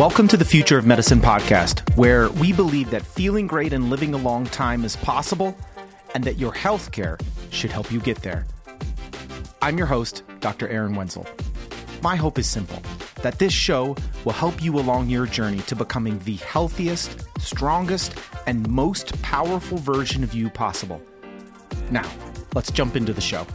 Welcome to the Future of Medicine podcast, where we believe that feeling great and living a long time is possible and that your healthcare should help you get there. I'm your host, Dr. Aaron Wenzel. My hope is simple that this show will help you along your journey to becoming the healthiest, strongest, and most powerful version of you possible. Now, let's jump into the show.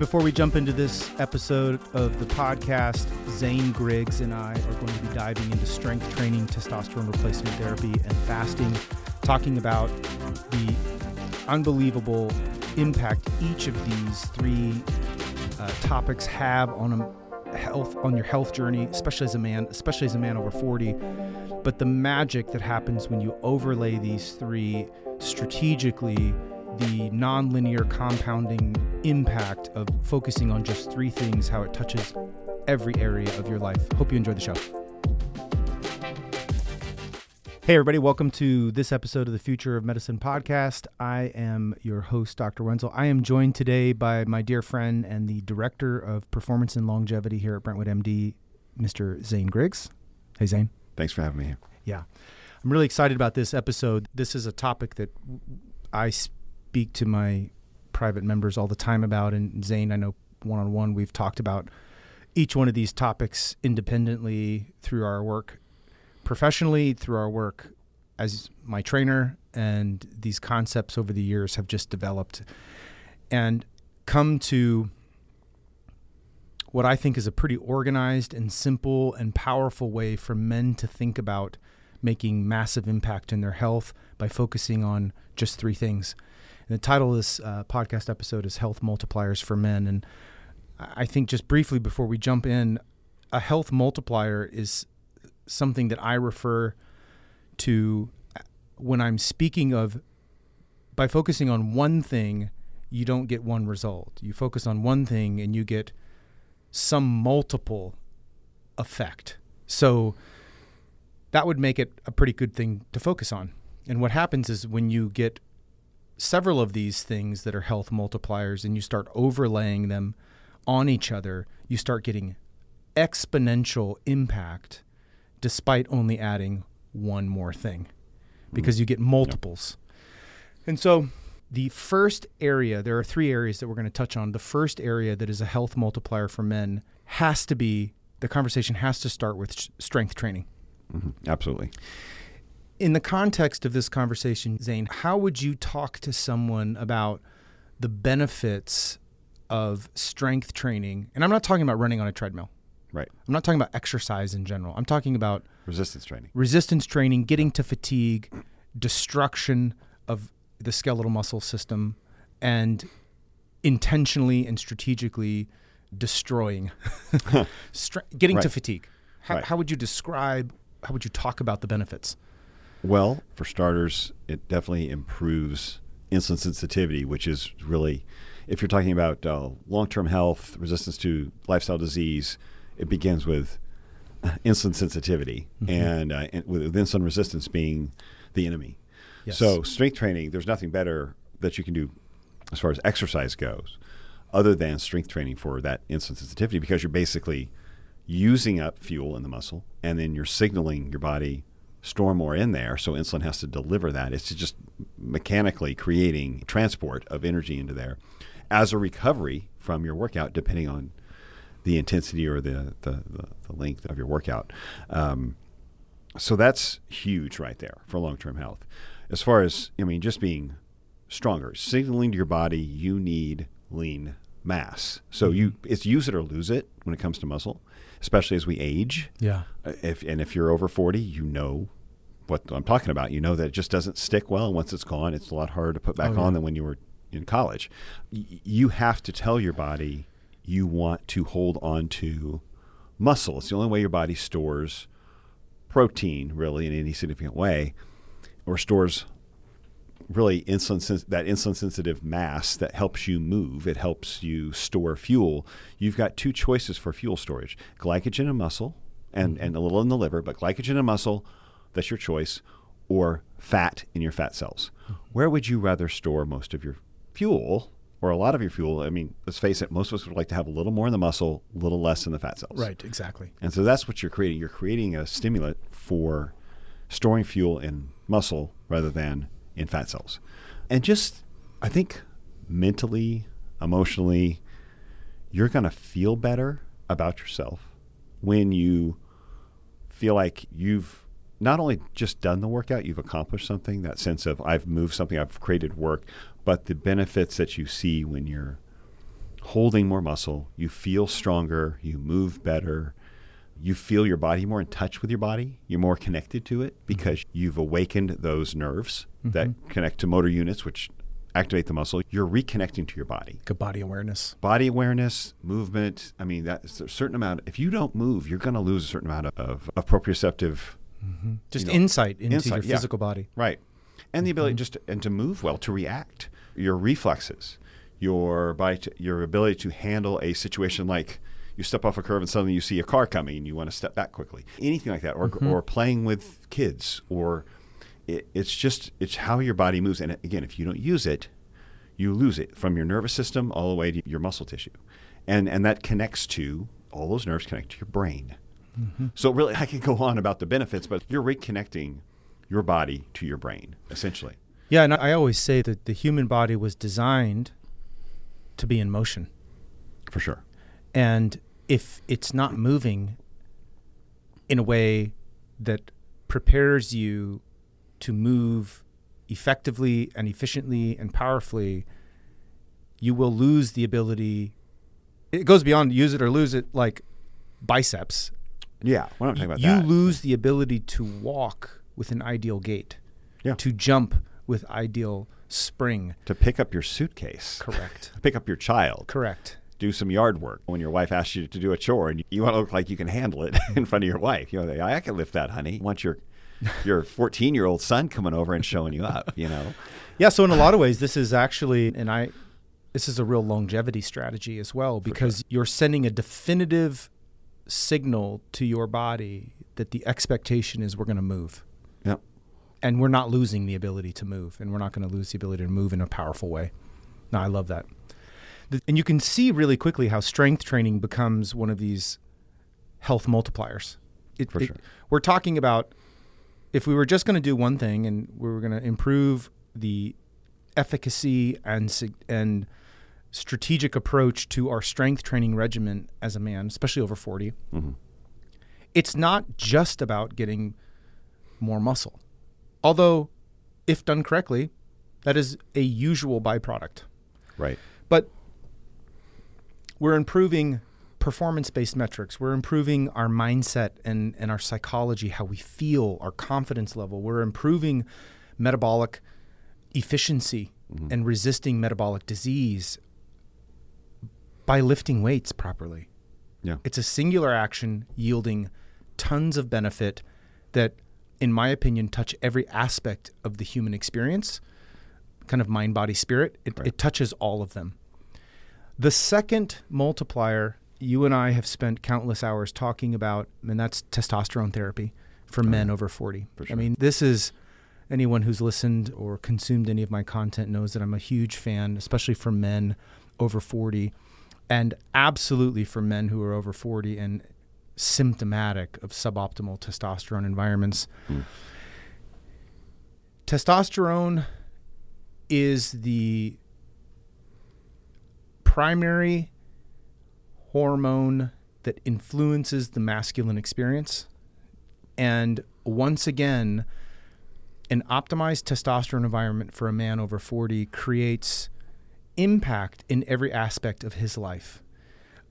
Before we jump into this episode of the podcast, Zane Griggs and I are going to be diving into strength training, testosterone replacement therapy, and fasting, talking about the unbelievable impact each of these three uh, topics have on a health on your health journey, especially as a man, especially as a man over 40. But the magic that happens when you overlay these three strategically the nonlinear compounding impact of focusing on just three things, how it touches every area of your life. Hope you enjoy the show. Hey, everybody, welcome to this episode of the Future of Medicine podcast. I am your host, Dr. Wenzel. I am joined today by my dear friend and the Director of Performance and Longevity here at Brentwood MD, Mr. Zane Griggs. Hey, Zane. Thanks for having me here. Yeah. I'm really excited about this episode. This is a topic that I speak to my private members all the time about. And Zane, I know one on one, we've talked about each one of these topics independently through our work professionally, through our work as my trainer. And these concepts over the years have just developed and come to what I think is a pretty organized and simple and powerful way for men to think about making massive impact in their health by focusing on just three things the title of this uh, podcast episode is Health Multipliers for Men. And I think just briefly before we jump in, a health multiplier is something that I refer to uh, when I'm speaking of by focusing on one thing, you don't get one result. You focus on one thing and you get some multiple effect. So that would make it a pretty good thing to focus on. And what happens is when you get several of these things that are health multipliers and you start overlaying them on each other, you start getting exponential impact despite only adding one more thing because you get multiples. And so the first area, there are three areas that we're going to touch on. The first area that is a health multiplier for men has to be the conversation has to start with strength training. Mm-hmm. Absolutely in the context of this conversation, Zane, how would you talk to someone about the benefits of strength training? And I'm not talking about running on a treadmill. Right. I'm not talking about exercise in general. I'm talking about resistance training. Resistance training, getting to fatigue, destruction of the skeletal muscle system, and intentionally and strategically destroying, getting right. to fatigue. How, right. how would you describe, how would you talk about the benefits? Well, for starters, it definitely improves insulin sensitivity, which is really, if you're talking about uh, long term health, resistance to lifestyle disease, it begins with insulin sensitivity mm-hmm. and, uh, and, with insulin resistance being the enemy. Yes. So, strength training, there's nothing better that you can do as far as exercise goes other than strength training for that insulin sensitivity because you're basically using up fuel in the muscle and then you're signaling your body store more in there, so insulin has to deliver that. It's just mechanically creating transport of energy into there as a recovery from your workout, depending on the intensity or the, the, the, the length of your workout. Um, so that's huge right there for long term health. As far as, I mean, just being stronger, signaling to your body you need lean mass. So mm-hmm. you it's use it or lose it when it comes to muscle especially as we age. Yeah. Uh, if and if you're over 40, you know what I'm talking about. You know that it just doesn't stick well. Once it's gone, it's a lot harder to put back oh, yeah. on than when you were in college. Y- you have to tell your body you want to hold on to muscle. It's the only way your body stores protein, really, in any significant way, or stores really insulin that insulin sensitive mass that helps you move. It helps you store fuel. You've got two choices for fuel storage: glycogen and muscle, and mm-hmm. and a little in the liver, but glycogen and muscle. That's your choice, or fat in your fat cells. Mm-hmm. Where would you rather store most of your fuel or a lot of your fuel. I mean, let's face it, most of us would like to have a little more in the muscle, a little less in the fat cells. Right, exactly. And so that's what you're creating. You're creating a stimulant for storing fuel in muscle rather than in fat cells. And just, I think, mentally, emotionally, you're going to feel better about yourself when you feel like you've not only just done the workout, you've accomplished something, that sense of I've moved something, I've created work, but the benefits that you see when you're holding more muscle, you feel stronger, you move better, you feel your body more in touch with your body, you're more connected to it because mm-hmm. you've awakened those nerves mm-hmm. that connect to motor units, which activate the muscle, you're reconnecting to your body. Good body awareness. Body awareness, movement. I mean, that's a certain amount. If you don't move, you're going to lose a certain amount of, of, proprioceptive. Mm-hmm. Just you know, insight into insight, your physical yeah. body. Right. And the ability mm-hmm. just to, and to move well, to react, your reflexes, your body, your ability to handle a situation like you step off a curve and suddenly you see a car coming and you want to step back quickly. Anything like that, or, mm-hmm. or playing with kids, or it, it's just it's how your body moves. And again, if you don't use it, you lose it from your nervous system all the way to your muscle tissue, and and that connects to all those nerves connect to your brain. Mm-hmm. So really, I can go on about the benefits, but you're reconnecting your body to your brain essentially. Yeah, and I always say that the human body was designed to be in motion. For sure. And if it's not moving in a way that prepares you to move effectively and efficiently and powerfully, you will lose the ability. It goes beyond use it or lose it, like biceps. Yeah, we're not talking about you that. lose the ability to walk with an ideal gait, yeah. to jump with ideal spring, to pick up your suitcase. Correct. pick up your child. Correct do some yard work when your wife asks you to do a chore and you want to look like you can handle it in front of your wife. You know, I can lift that, honey. You want your your 14 year old son coming over and showing you up, you know? Yeah. So in a lot of ways, this is actually, and I, this is a real longevity strategy as well because sure. you're sending a definitive signal to your body that the expectation is we're going to move. Yep. And we're not losing the ability to move, and we're not going to lose the ability to move in a powerful way. No, I love that and you can see really quickly how strength training becomes one of these health multipliers. It, For it, sure. We're talking about if we were just going to do one thing and we were going to improve the efficacy and and strategic approach to our strength training regimen as a man, especially over 40, mm-hmm. it's not just about getting more muscle. Although, if done correctly, that is a usual byproduct. Right. But we're improving performance based metrics. We're improving our mindset and, and our psychology, how we feel, our confidence level. We're improving metabolic efficiency mm-hmm. and resisting metabolic disease by lifting weights properly. Yeah. It's a singular action yielding tons of benefit that, in my opinion, touch every aspect of the human experience, kind of mind, body, spirit. It, right. it touches all of them. The second multiplier you and I have spent countless hours talking about, and that's testosterone therapy for men over 40. Sure. I mean, this is anyone who's listened or consumed any of my content knows that I'm a huge fan, especially for men over 40, and absolutely for men who are over 40 and symptomatic of suboptimal testosterone environments. Mm. Testosterone is the primary hormone that influences the masculine experience. And once again, an optimized testosterone environment for a man over 40 creates impact in every aspect of his life.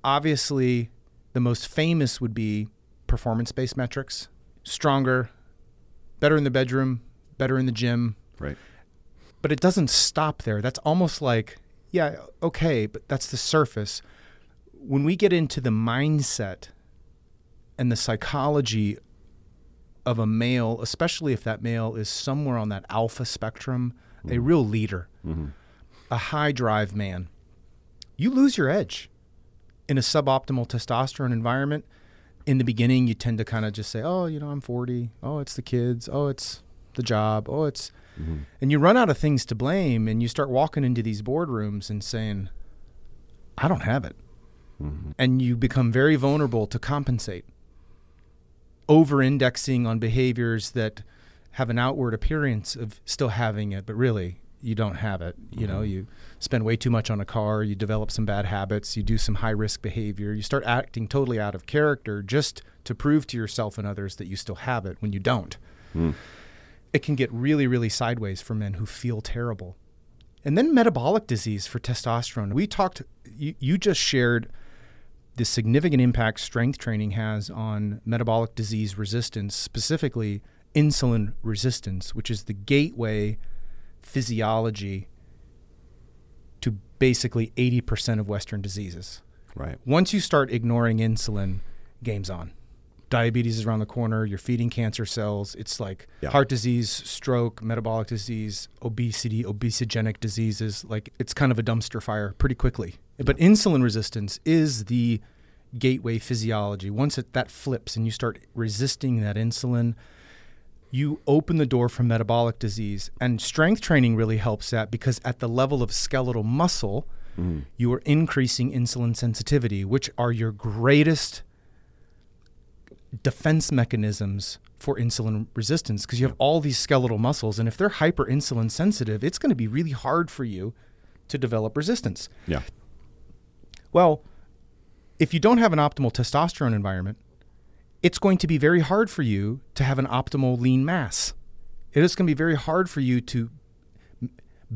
Obviously, the most famous would be performance based metrics stronger, better in the bedroom, better in the gym. Right. But it doesn't stop there. That's almost like yeah, okay, but that's the surface. When we get into the mindset and the psychology of a male, especially if that male is somewhere on that alpha spectrum, mm-hmm. a real leader, mm-hmm. a high drive man, you lose your edge in a suboptimal testosterone environment. In the beginning, you tend to kind of just say, "Oh, you know, I'm 40. Oh, it's the kids. Oh, it's the job. Oh, it's And you run out of things to blame and you start walking into these boardrooms and saying, I don't have it. And you become very vulnerable to compensate, over indexing on behaviors that have an outward appearance of still having it, but really you don't have it. You know, mm-hmm. you spend way too much on a car, you develop some bad habits, you do some high risk behavior, you start acting totally out of character just to prove to yourself and others that you still have it when you don't. Hmm. It can get really, really sideways for men who feel terrible. And then metabolic disease for testosterone. We talked, you, you just shared the significant impact strength training has on metabolic disease resistance, specifically insulin resistance, which is the gateway physiology to basically 80% of Western diseases. Right. Once you start ignoring insulin, game's on. Diabetes is around the corner. You're feeding cancer cells. It's like Yeah. heart disease, stroke, metabolic disease, obesity, obesogenic diseases. Like it's kind of a dumpster fire pretty quickly. But insulin resistance is the gateway physiology. Once it, that flips and you start resisting that insulin, you open the door for metabolic disease. And strength training really helps that because at the level of skeletal muscle, mm. you are increasing insulin sensitivity, which are your greatest defense mechanisms for insulin resistance because you have all these skeletal muscles. And if they're hyper insulin sensitive, it's going to be really hard for you to develop resistance. Yeah. Well, if you don't have an optimal testosterone environment, it's going to be very hard for you to have an optimal lean mass. It is going to be very hard for you to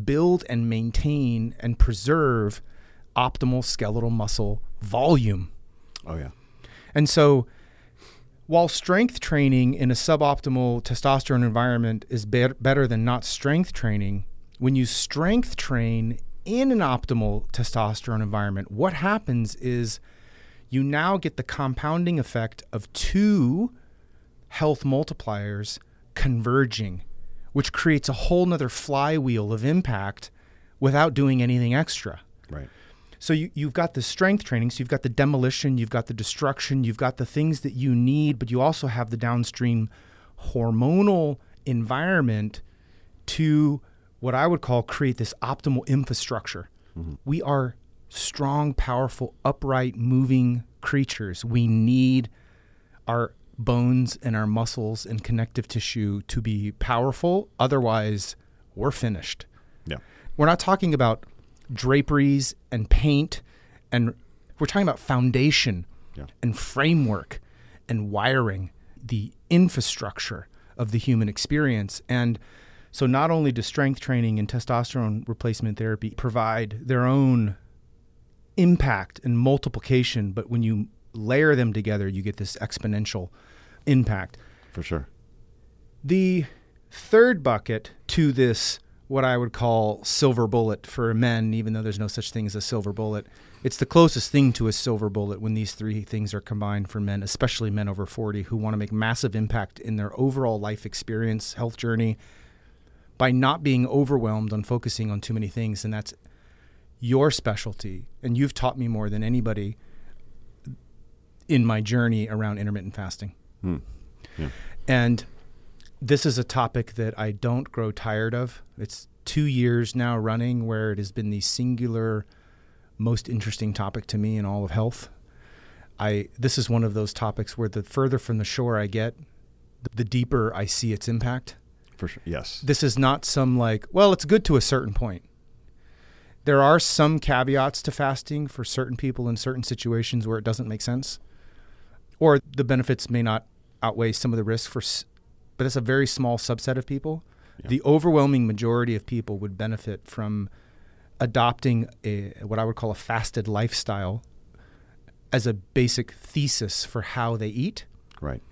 build and maintain and preserve optimal skeletal muscle volume. Oh yeah. And so, while strength training in a suboptimal testosterone environment is bet- better than not strength training, when you strength train in an optimal testosterone environment, what happens is you now get the compounding effect of two health multipliers converging, which creates a whole nother flywheel of impact without doing anything extra. Right. So you, you've got the strength training, so you've got the demolition, you've got the destruction, you've got the things that you need, but you also have the downstream hormonal environment to what I would call create this optimal infrastructure. Mm-hmm. We are strong, powerful, upright, moving creatures. We need our bones and our muscles and connective tissue to be powerful. Otherwise, we're finished. Yeah. We're not talking about draperies and paint, and we're talking about foundation Yeah. and framework and wiring, the infrastructure of the human experience. And so, not only does strength training and testosterone replacement therapy provide their own impact and multiplication, but when you layer them together, you get this exponential impact. For sure. The third bucket to this, what I would call silver bullet for men, even though there's no such thing as a silver bullet, it's the closest thing to a silver bullet when these three things are combined for men, especially men over 40 who want to make massive impact in their overall life experience, health journey, by not being overwhelmed on focusing on too many things. And that's your specialty. And you've taught me more than anybody in my journey around intermittent fasting. Hmm. Yeah. And this is a topic that I don't grow tired of. It's two years now running where it has been the singular most interesting topic to me in all of health. I this is one of those topics where the further from the shore I get, the deeper I see its impact. For sure. Yes. This is not some like, well, it's good to a certain point. There are some caveats to fasting for certain people in certain situations where it doesn't make sense, or the benefits may not outweigh some of the risks for, but it's a very small subset of people. Yeah. The overwhelming majority of people would benefit from adopting a what I would call a fasted lifestyle as a basic thesis for how they eat. Right.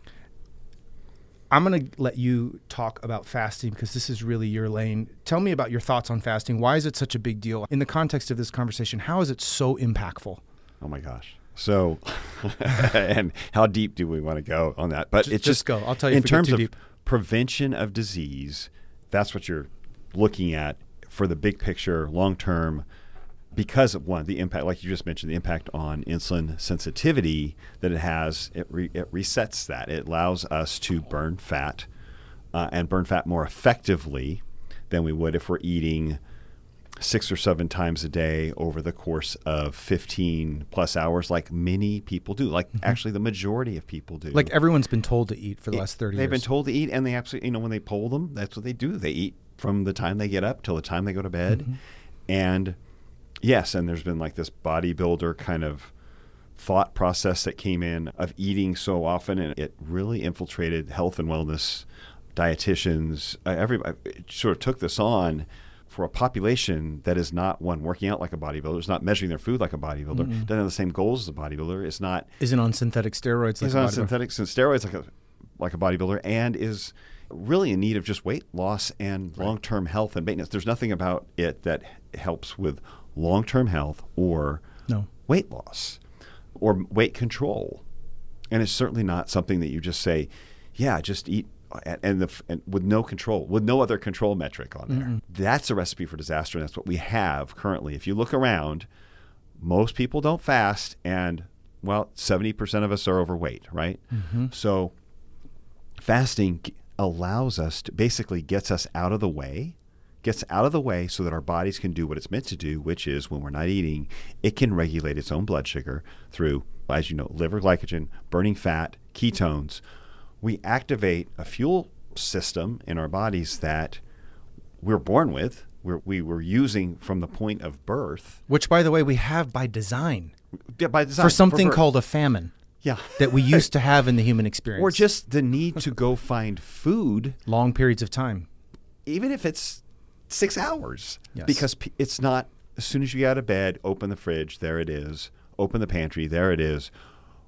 I'm going to let you talk about fasting because this is really your lane. Tell me about your thoughts on fasting. Why is it such a big deal? In the context of this conversation, how is it so impactful? Oh my gosh. So, and how deep do we want to go on that? But Just- it's just just go. I'll tell you in if we get terms of deep. prevention of disease. That's what you're looking at for the big picture, long term. Because of one, the impact, like you just mentioned, the impact on insulin sensitivity that it has, it, re, it resets that. It allows us to burn fat uh, and burn fat more effectively than we would if we're eating six or seven times a day over the course of 15 plus hours, like many people do. Like actually, the majority of people do. Like everyone's been told to eat for the last 30 They've years. been told to eat, and they absolutely, you know, when they poll them, that's what they do. They eat from the time they get up till the time they go to bed. Mm-hmm. And yes, and there's been like this bodybuilder kind of thought process that came in of eating so often, and it really infiltrated health and wellness, dietitians, everybody sort of took this on for a population that is not one working out like a bodybuilder, is not measuring their food like a bodybuilder, mm-hmm. doesn't have the same goals as a bodybuilder, is not Isn't on synthetic steroids like on synthetics and steroids like a like a bodybuilder and is really in need of just weight loss and long-term health and maintenance. There's nothing about it that helps with long-term health or No. weight loss or weight control. And it's certainly not something that you just say, yeah, just eat and, the, and with no control, with no other control metric on there. That's a recipe for disaster, and that's what we have currently. If you look around, most people don't fast, and well, 70% of us are overweight, right? Mm-hmm. So fasting allows us to basically gets us out of the way gets out of the way so that our bodies can do what it's meant to do which is when we're not eating it can regulate its own blood sugar through as you know liver glycogen burning fat ketones we activate a fuel system in our bodies that we're born with we're, we were using from the point of birth Which, by the way, we have by design Yeah, by design, for something birth. called a famine yeah that we used to have in the human experience. or just the need to go find food long periods of time. even if it's six hours, Yes. because it's not as soon as you get out of bed, open the fridge, there it is, open the pantry, there it is.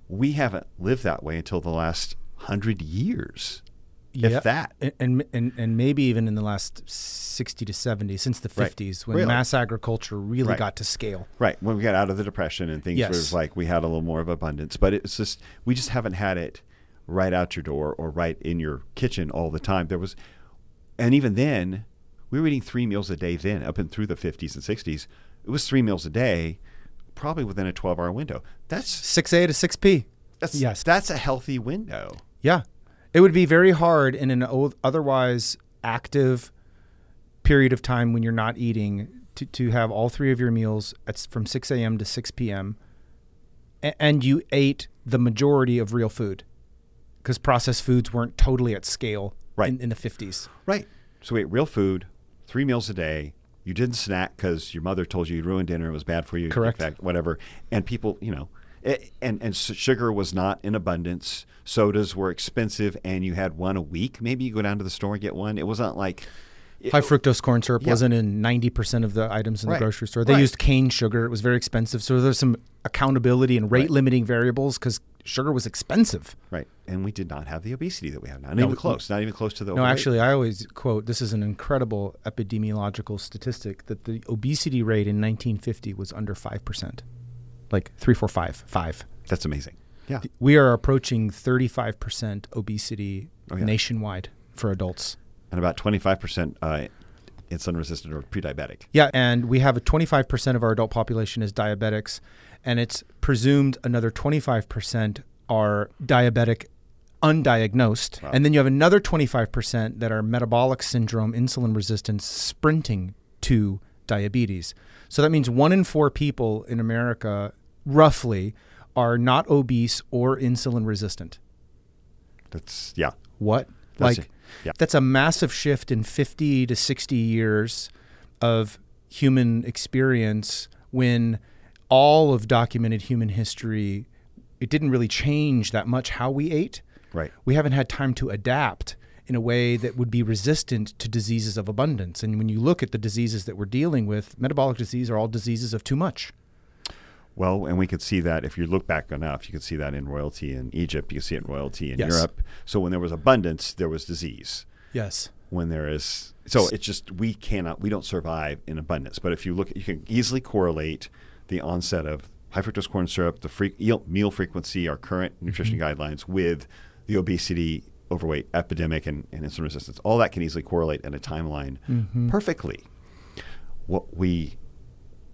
We haven't lived that way until the last hundred years, Yeah. if that. and, and and maybe even in the last sixty to seventy, since the Right. fifties, when Really? mass agriculture really Right. got to scale. Right when we got out of the depression and things Yes. was like we had a little more of abundance, but it's just we just haven't had it right out your door or right in your kitchen all the time. There was, and even then, we were eating three meals a day. Then up and through the fifties and sixties, it was three meals a day, probably within a twelve-hour window. That's Six A to six P. that's Yes. that's a healthy window. Yeah. It would be very hard in an o- otherwise active period of time when you're not eating to, to have all three of your meals at, from 6 a.m. to 6 p.m. a- and you ate the majority of real food because processed foods weren't totally at scale Right. in, in the 50s. Right. So we ate real food, three meals a day. You didn't snack because your mother told you you'd ruin dinner. It was bad for you. Correct. Fact, whatever. And people, you know, eh, and and sugar was not in abundance. Sodas were expensive, and you had one a week. Maybe you go down to the store and get one. It wasn't like High fructose corn syrup wasn't in 90% of the items in Right. the grocery store. They Right. used cane sugar. It was very expensive. So there's some accountability and rate Right. limiting variables because sugar was expensive. right. And we did not have the obesity that we have now. Not No, even close. Not even close to the. No, overweight. actually, I always quote this is an incredible epidemiological statistic that the obesity rate in 1950 was under 5%. Like three, four, five, five. that's amazing. Yeah. We are approaching 35% obesity Oh, yeah. nationwide for adults. And about twenty five percent uh, insulin resistant or pre-diabetic. Yeah, and we have a 25% of our adult population is diabetics, and it's presumed another 25% are diabetic undiagnosed. Wow. And then you have another 25% that are metabolic syndrome, insulin resistance, sprinting to diabetes. So that means one in four people in America, roughly, are not obese or insulin resistant. That's yeah. What? That's like it. Yeah. that's a massive shift in 50 to 60 years of human experience when all of documented human history it didn't really change that much how we ate. Right. We haven't had time to adapt in a way that would be resistant to diseases of abundance. And when you look at the diseases that we're dealing with, metabolic disease are all diseases of too much. Well, and we could see that if you look back enough, you could see that in royalty in Egypt. You can see it in royalty in Yes. Europe. So when there was abundance, there was disease. Yes. When there is, so it's just we cannot, we don't survive in abundance. But if you look, you can easily correlate the onset of high fructose corn syrup, the free, meal- meal frequency, our current mm-hmm. nutrition guidelines with the obesity, overweight epidemic, and, and insulin resistance. All that can easily correlate in a timeline mm-hmm. perfectly. What we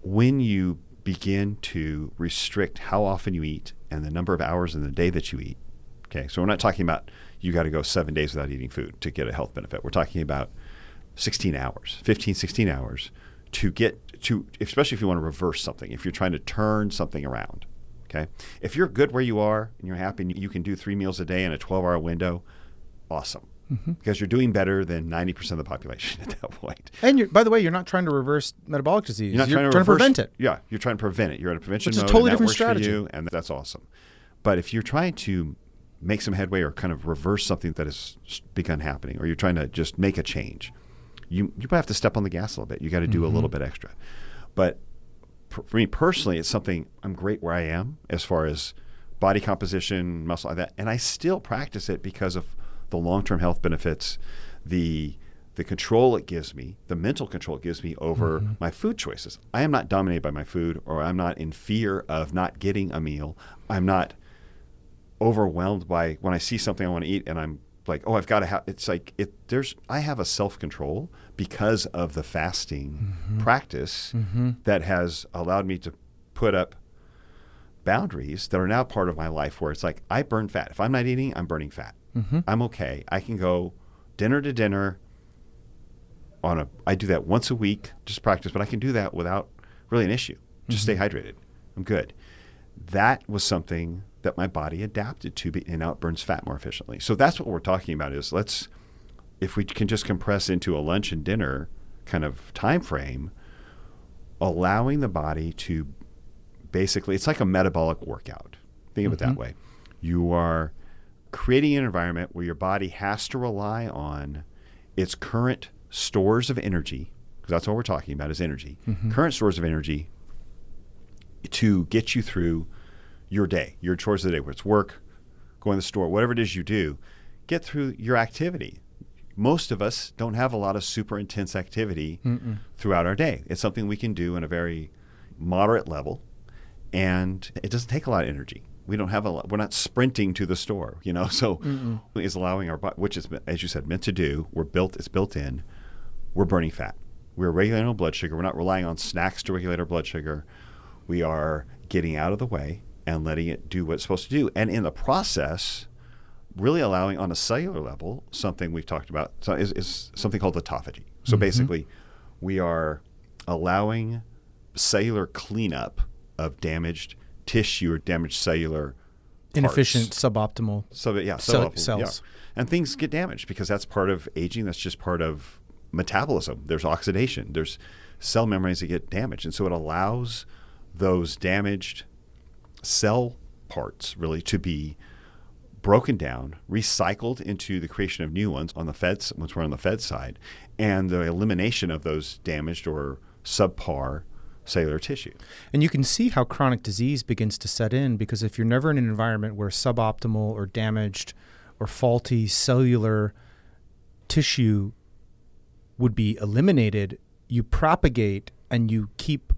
when you begin to restrict how often you eat and the number of hours in the day that you eat, okay, so we're not talking about you got to go seven days without eating food to get a health benefit. We're talking about 16 hours, 15, 16 hours to get to, especially if you want to reverse something, if you're trying to turn something around. Okay. If you're good where you are and you're happy and you can do three meals a day in a 12 hour window, awesome. Mm-hmm. Because you're doing better than 90% of the population at that point. And you're, by the way, you're not trying to reverse metabolic disease. You're not you're trying, to, trying reverse, to prevent it. Yeah, you're trying to prevent it. You're at a prevention Which is a totally different strategy. you, and that's awesome. But if you're trying to make some headway or kind of reverse something that has begun happening, or you're trying to just make a change, you you might have to step on the gas a little bit. You got to do Mm-hmm. a little bit extra. But for me personally, it's something I'm great where I am as far as body composition, muscle like that, and I still practice it because of the long-term health benefits, the the control it gives me, the mental control it gives me over Mm-hmm. my food choices. I am not dominated by my food, or I'm not in fear of not getting a meal. I'm not overwhelmed by when I see something I want to eat and I'm like, oh, I've got to have. It's like it. There's I have a self control because of the fasting practice that has allowed me to put up boundaries that are now part of my life where it's like I burn fat. If I'm not eating, I'm burning fat. Mm-hmm. I'm okay. I can go dinner to dinner on a I do that once a week, just practice, but I can do that without really an issue. Just mm-hmm. stay hydrated. I'm good. That was something that my body adapted to be, and now it burns fat more efficiently. So that's what we're talking about is let's if we can just compress into a lunch and dinner kind of time frame, allowing the body to basically it's like a metabolic workout. Think of it that mm-hmm. way. You are creating an environment where your body has to rely on its current stores of energy, because that's what we're talking about is energy. Mm-hmm. Current stores of energy to get you through your day, your chores of the day, whether it's work, going to the store, whatever it is you do, get through your activity. Most of us don't have a lot of super intense activity throughout our day. It's something we can do in a very moderate level, and it doesn't take a lot of energy. We don't have a lot. We're not sprinting to the store, you know. So, is allowing our body, which is as you said, meant to do. We're built. It's built in. We're burning fat. We're regulating our blood sugar. We're not relying on snacks to regulate our blood sugar. We are getting out of the way and letting it do what it's supposed to do. And in the process, really allowing on a cellular level something we've talked about so is, is something called autophagy. So mm-hmm. basically, we are allowing cellular cleanup of damaged tissue or damaged cellular Inefficient, parts. suboptimal. So yeah, cell- cells. yeah. and things get damaged because that's part of aging. That's just part of metabolism. There's oxidation. There's cell membranes that get damaged, and so it allows those damaged cell parts really to be broken down, recycled into the creation of new ones on the feds once we're on the Fed side, and the elimination of those damaged or subpar cellular tissue. And you can see how chronic disease begins to set in because if you're never in an environment where suboptimal or damaged or faulty cellular tissue would be eliminated, you propagate and you keep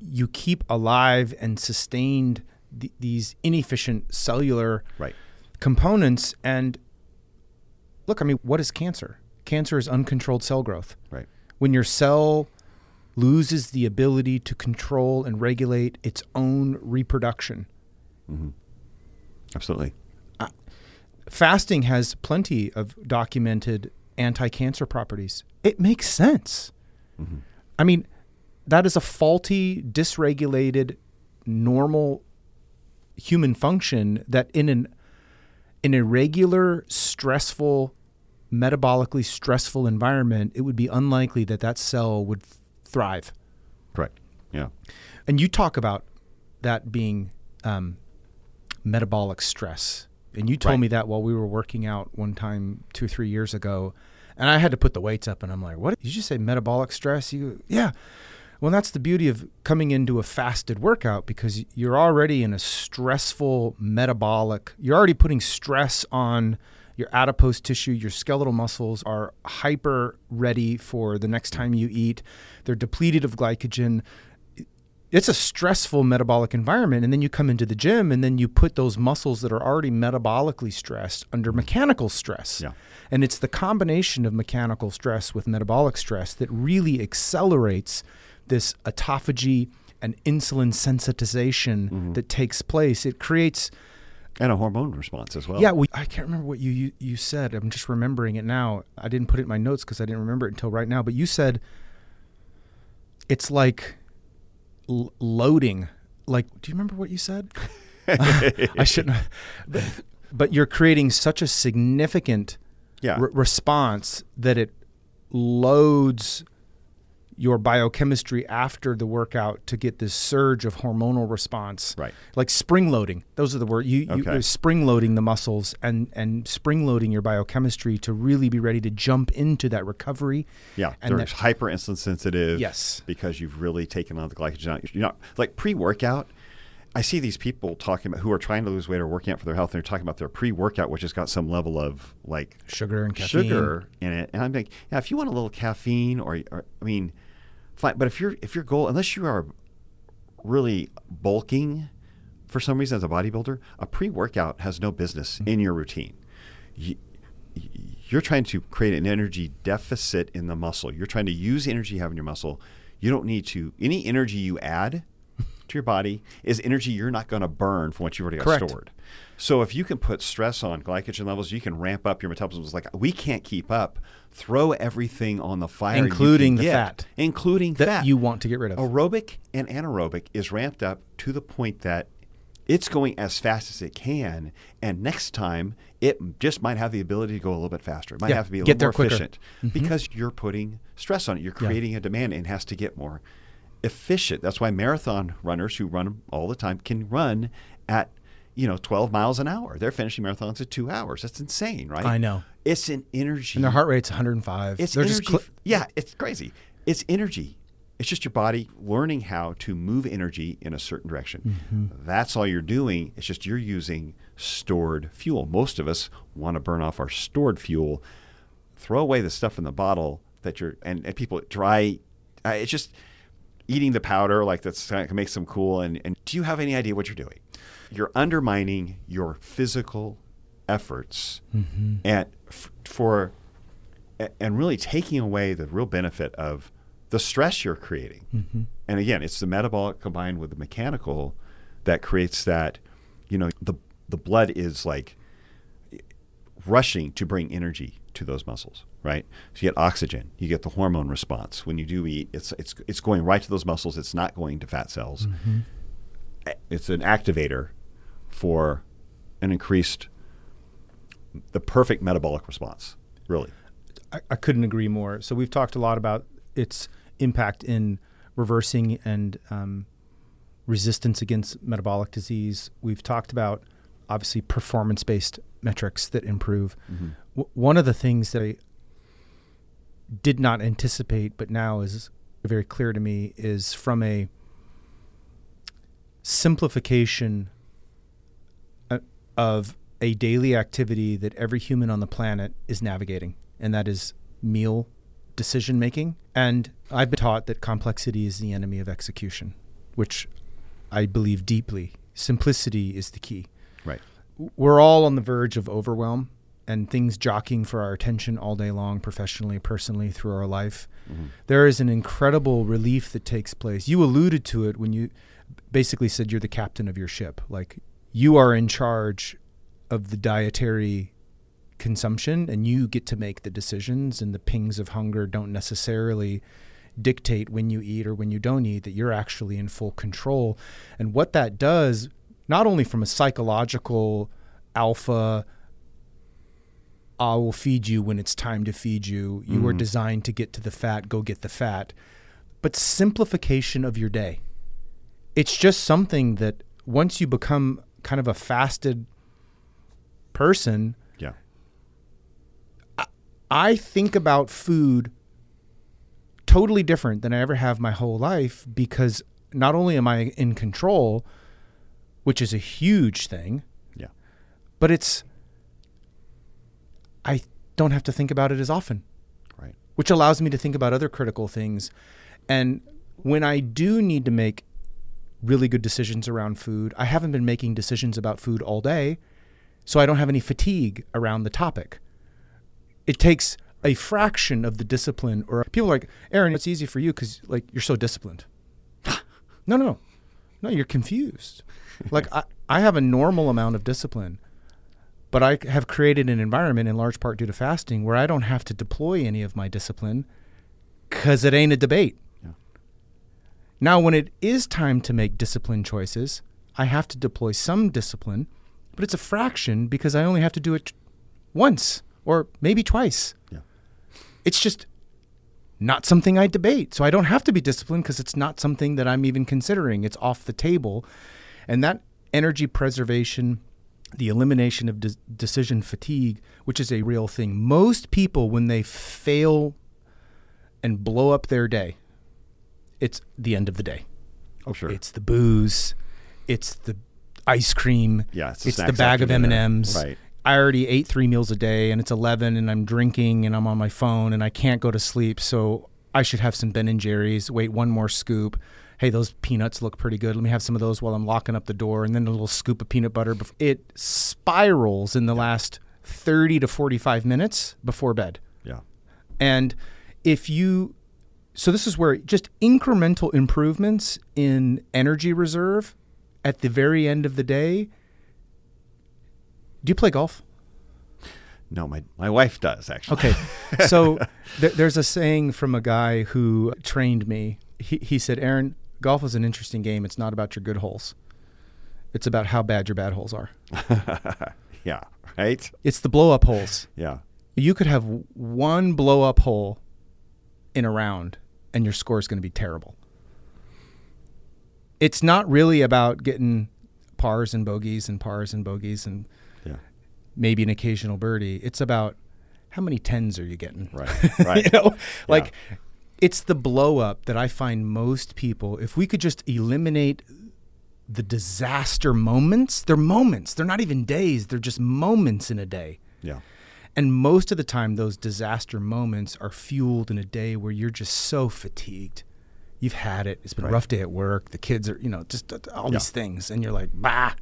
you keep alive and sustained th- these inefficient cellular Right. components and look, I mean, what is cancer? Cancer is uncontrolled cell growth Right. when your cell loses the ability to control and regulate its own reproduction. Mm-hmm. Absolutely. Uh, fasting has plenty of documented anti cancer properties. It makes sense. Mm-hmm. I mean, that is a faulty, dysregulated, normal human function that in an in a regular, stressful, metabolically stressful environment, it would be unlikely that that cell would thrive. Correct. Yeah. And you talk about that being um, metabolic stress. And you told Right. me that while we were working out one time two or three years ago. And I had to put the weights up and I'm like, what did you just say metabolic stress? You yeah. Well, that's the beauty of coming into a fasted workout because you're already in a stressful metabolic. You're already putting stress on your adipose tissue, your skeletal muscles are hyper ready for the next time you eat. They're depleted of glycogen it's a stressful metabolic environment and then you come into the gym and then you put those muscles that are already metabolically stressed under mechanical stress Yeah. and it's the combination of mechanical stress with metabolic stress that really accelerates this autophagy and insulin sensitization mm-hmm. that takes place it creates and a hormone response as well. Yeah, we, I can't remember what you, you you said. I'm just remembering it now. I didn't put it in my notes because I didn't remember it until right now. But you said it's like l- loading. Like, do you remember what you said? I shouldn't. But, but you're creating such a significant yeah. re- response that it loads your biochemistry after the workout to get this surge of hormonal response. Right. Like spring loading. Those are the words. You, you Okay. you're spring loading the muscles and and spring loading your biochemistry to really be ready to jump into that recovery. Yeah, And they're that- hyper insulin sensitive. Yes. because you've really taken on the glycogen. out. You're not like pre workout. I see these people talking about who are trying to lose weight or working out for their health, and they're talking about their pre workout, which has got some level of like Sugar and caffeine. sugar in it. And I'm like, yeah, if you want a little caffeine, or, or I mean, fine. But if your if your goal, unless you are really bulking for some reason as a bodybuilder, a pre workout has no business mm-hmm. in your routine. You, you're trying to create an energy deficit in the muscle. You're trying to use the energy you have in your muscle. You don't need to any energy you add to your body is energy you're not going to burn from what you've already Correct. stored. So if you can put stress on glycogen levels, you can ramp up your metabolism. It's like we can't keep up. Throw everything on the fire, Including the get, fat. including that fat. you want to get rid of. Aerobic and anaerobic is ramped up to the point that it's going as fast as it can, and next time it just might have the ability to go a little bit faster. It might Yeah, have to be a little more quicker. efficient mm-hmm. because you're putting stress on it. You're Yeah. creating a demand, and it has to get more efficient. That's why marathon runners who run all the time can run at you know 12 miles an hour. They're finishing marathons at two hours. That's insane, right? I know. It's an energy. and their heart rate's 105. It's They're energy. just cl- yeah, it's crazy. It's energy. It's just your body learning how to move energy in a certain direction. Mm-hmm. That's all you're doing. It's just you're using stored fuel. Most of us want to burn off our stored fuel. Throw away the stuff in the bottle that you're and, and people dry. Uh, it's just eating the powder like that's kind of makes them cool. And, and do you have any idea what you're doing? You're undermining your physical efforts mm-hmm. and f- for and really taking away the real benefit of the stress you're creating. Mm-hmm. And again, it's the metabolic combined with the mechanical that creates that, you know, the the blood is like rushing to bring energy to those muscles, right? So you get oxygen, you get the hormone response. When you do eat, it's it's it's going right to those muscles. It's not going to fat cells. Mm-hmm. A- It's an activator for an increased the perfect metabolic response, really. I, I couldn't agree more. So we've talked a lot about its impact in reversing and um, resistance against metabolic disease. We've talked about obviously performance-based metrics that improve. W- one of the things that I did not anticipate, but now is very clear to me, is from a simplification of a daily activity that every human on the planet is navigating, and that is meal decision making. And I've been taught that complexity is the enemy of execution, which I believe deeply. Simplicity is the key. Right. We're all on the verge of overwhelm and things jockeying for our attention all day long, professionally, personally, through our life. Mm-hmm. There is an incredible relief that takes place. You alluded to it when you basically said you're the captain of your ship. Like you are in charge of the dietary consumption and you get to make the decisions and the pings of hunger don't necessarily dictate when you eat or when you don't eat that you're actually in full control and what that does not only from a psychological alpha I will feed you when it's time to feed you. You are mm-hmm. designed to get to the fat, go get the fat. But simplification of your day. It's just something that once you become kind of a fasted person, Yeah. I think about food totally different than I ever have my whole life because not only am I in control, which is a huge thing, Yeah. but it's I don't have to think about it as often, Right. which allows me to think about other critical things. And when I do need to make really good decisions around food, I haven't been making decisions about food all day, so I don't have any fatigue around the topic. It takes a fraction of the discipline or people are like, "Aaron, it's easy for you cuz like you're so disciplined." no, no. No, you're confused. like I, I have a normal amount of discipline, but I have created an environment in large part due to fasting where I don't have to deploy any of my discipline because it ain't a debate. Now, when it is time to make discipline choices, I have to deploy some discipline, but it's a fraction because I only have to do it once or maybe twice. Yeah. It's just not something I debate. So I don't have to be disciplined because it's not something that I'm even considering. It's off the table. And that energy preservation, the elimination of de- decision fatigue, which is a real thing. Most people, when they fail and blow up their day, it's the end of the day. Oh, sure. It's the booze, it's the ice cream, Yeah, it's the it's the bag of M and M's. Right. I already ate three meals a day, and it's eleven, and I'm drinking, and I'm on my phone, and I can't go to sleep. So I should have some Ben and Jerry's. Wait, one more scoop. Hey, those peanuts look pretty good. Let me have some of those while I'm locking up the door, and then a little scoop of peanut butter. It spirals in the last thirty to forty-five minutes before bed. Yeah. And if you, so this is where just incremental improvements in energy reserve at the very end of the day. Do you play golf? No, my my wife does actually. Okay. So th- there's a saying from a guy who trained me. He, he said, Aaron, golf is an interesting game. It's not about your good holes, it's about how bad your bad holes are. yeah. Right. It's the blow up holes. Yeah. You could have one blow up hole in a round, and your score is going to be terrible. It's not really about getting pars and bogeys and pars and bogeys and Yeah. maybe an occasional birdie. It's about how many tens are you getting? Right. Right. you know, like it's the blow up that I find most people. If we could just eliminate the disaster moments, they're moments. They're not even days. They're just moments in a day. Yeah. And most of the time, those disaster moments are fueled in a day where you're just so fatigued. You've had it. It's been a rough day at work. The kids are, you know, just uh, all Yeah. these things, and you're like, bah.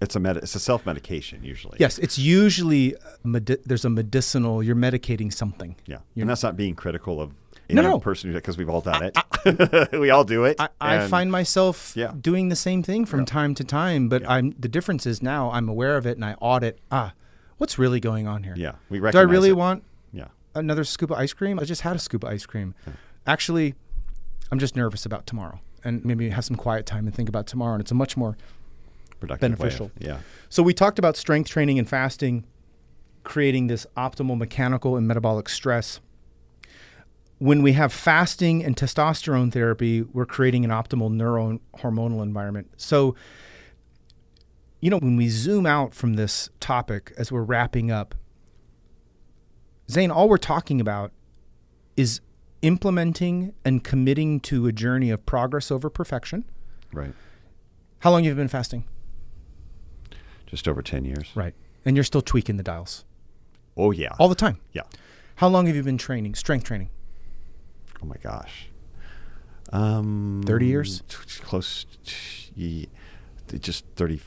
It's a med- it's a self medication usually. Yes, it's usually medi- there's a medicinal. You're medicating something. Yeah. You're- and that's not being critical of any No, no. person because we've all done it. we all do it. I, I find myself Yeah. doing the same thing from Yeah. time to time, but Yeah. I'm the difference is now I'm aware of it and I audit. Ah, what's really going on here? Yeah. We Do I recognize really it. want Yeah. another scoop of ice cream? I just had a scoop of ice cream. Actually, I'm just nervous about tomorrow, and maybe have some quiet time and think about tomorrow. And it's a much more Productive way of- Beneficial. yeah. So we talked about strength training and fasting, creating this optimal mechanical and metabolic stress. When we have fasting and testosterone therapy, we're creating an optimal neurohormonal environment. So, you know, when we zoom out from this topic as we're wrapping up, Zane, all we're talking about is implementing and committing to a journey of progress over perfection. Right. How long have you been fasting? Just over 10 years. Right. And you're still tweaking the dials Oh, yeah. all the time. yeah. How long have you been training, strength training? Oh, my gosh. Um, 30 years? t- t- Close. To, ye- just 35,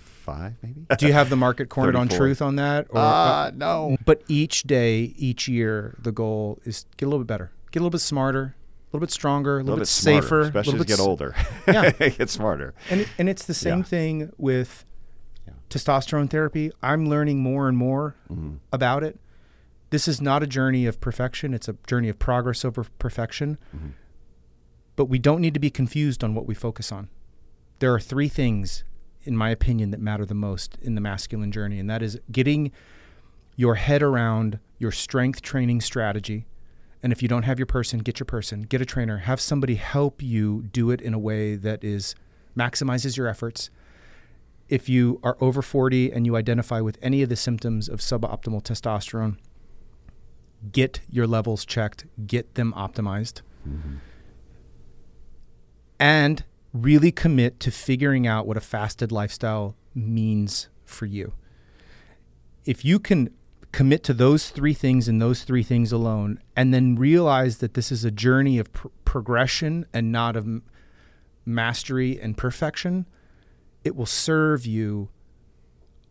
maybe? Do you have the market cornered on truth on that? Or, Uh, no. but each day, each year, the goal is get a little bit better, get a little bit smarter, a little bit stronger, a little, A little bit, smarter, safer, a especially little as you bit get older. Yeah. get smarter. And it, and it's the same Yeah. thing with Yeah. testosterone therapy. I'm learning more and more Mm-hmm. about it. This is not a journey of perfection; it's a journey of progress over perfection. Mm-hmm. But we don't need to be confused on what we focus on. There are three things, in my opinion, that matter the most in the masculine journey, and that is getting your head around your strength training strategy. And if you don't have your person, get your person, get a trainer, have somebody help you do it in a way that is maximizes your efforts. If you are over 40 and you identify with any of the symptoms of suboptimal testosterone, get your levels checked, get them optimized, mm-hmm. and really commit to figuring out what a fasted lifestyle means for you. If you can commit to those three things and those three things alone, and then realize that this is a journey of pr- progression and not of m- mastery and perfection, it will serve you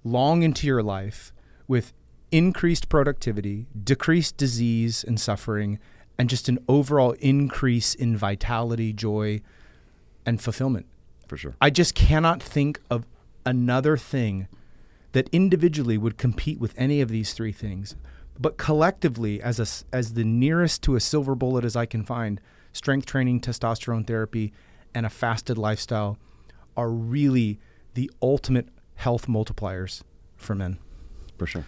long into your life with increased productivity, decreased disease and suffering, and just an overall increase in vitality, joy, and fulfillment. For sure. I just cannot think of another thing that individually would compete with any of these three things. But collectively, as, a, as the nearest to a silver bullet as I can find, strength training, testosterone therapy, and a fasted lifestyle are really the ultimate health multipliers for men. For sure.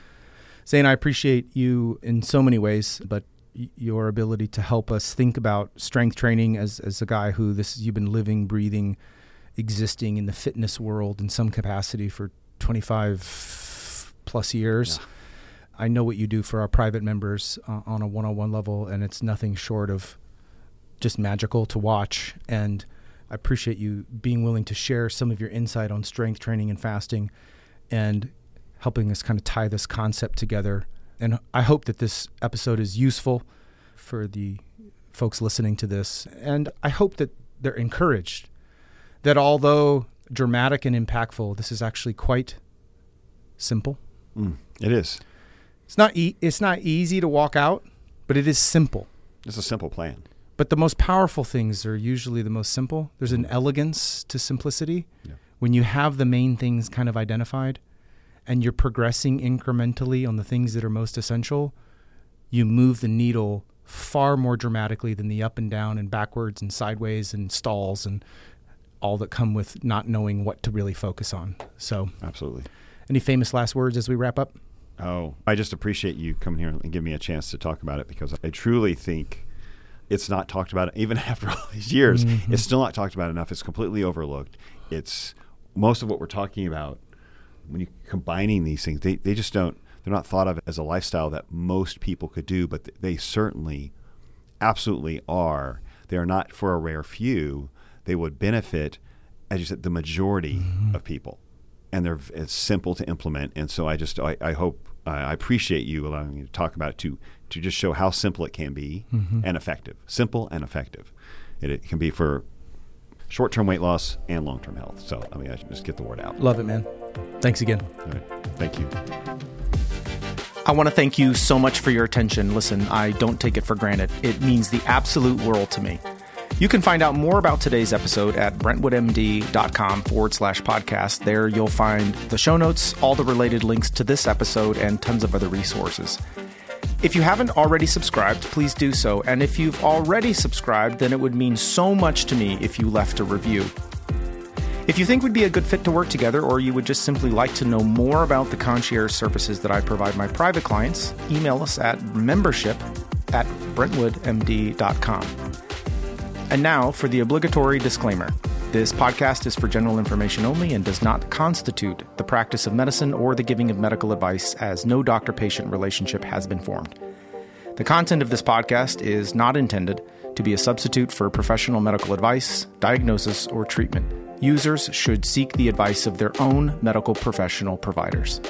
Zane, I appreciate you in so many ways, but your ability to help us think about strength training as, as a guy who this you've been living, breathing, existing in the fitness world in some capacity for 25 plus years. Yeah. I know what you do for our private members uh, on a one-on-one level, and it's nothing short of just magical to watch. And I appreciate you being willing to share some of your insight on strength training and fasting, and helping us kind of tie this concept together. And I hope that this episode is useful for the folks listening to this. And I hope that they're encouraged that although dramatic and impactful, this is actually quite simple. Mm, it is. It's not e- it's not easy to walk out, but it is simple. It's a simple plan. But the most powerful things are usually the most simple. There's an elegance to simplicity. Yeah. When you have the main things kind of identified, and you're progressing incrementally on the things that are most essential, you move the needle far more dramatically than the up and down and backwards and sideways and stalls and all that come with not knowing what to really focus on. So, absolutely. Any famous last words as we wrap up? Oh, I just appreciate you coming here and giving me a chance to talk about it because I truly think it's not talked about even after all these years. Mm-hmm. It's still not talked about enough. It's completely overlooked. It's most of what we're talking about when you're combining these things, they, they just don't, they're not thought of as a lifestyle that most people could do, but they certainly, absolutely are. They are not for a rare few. They would benefit, as you said, the majority mm-hmm. of people. And they're it's simple to implement. And so I just, I, I hope, I appreciate you allowing me to talk about it to, to just show how simple it can be mm-hmm. and effective. Simple and effective. It, it can be for short term weight loss and long term health. So, I mean, I just get the word out. Love it, man. Thanks again. Thank you. I want to thank you so much for your attention. Listen, I don't take it for granted. It means the absolute world to me. You can find out more about today's episode at brentwoodmd.com forward slash podcast. There you'll find the show notes, all the related links to this episode, and tons of other resources. If you haven't already subscribed, please do so. And if you've already subscribed, then it would mean so much to me if you left a review. If you think we'd be a good fit to work together, or you would just simply like to know more about the concierge services that I provide my private clients, email us at membership at brentwoodmd.com. And now for the obligatory disclaimer. This podcast is for general information only and does not constitute the practice of medicine or the giving of medical advice, as no doctor patient relationship has been formed. The content of this podcast is not intended to be a substitute for professional medical advice, diagnosis, or treatment. Users should seek the advice of their own medical professional providers.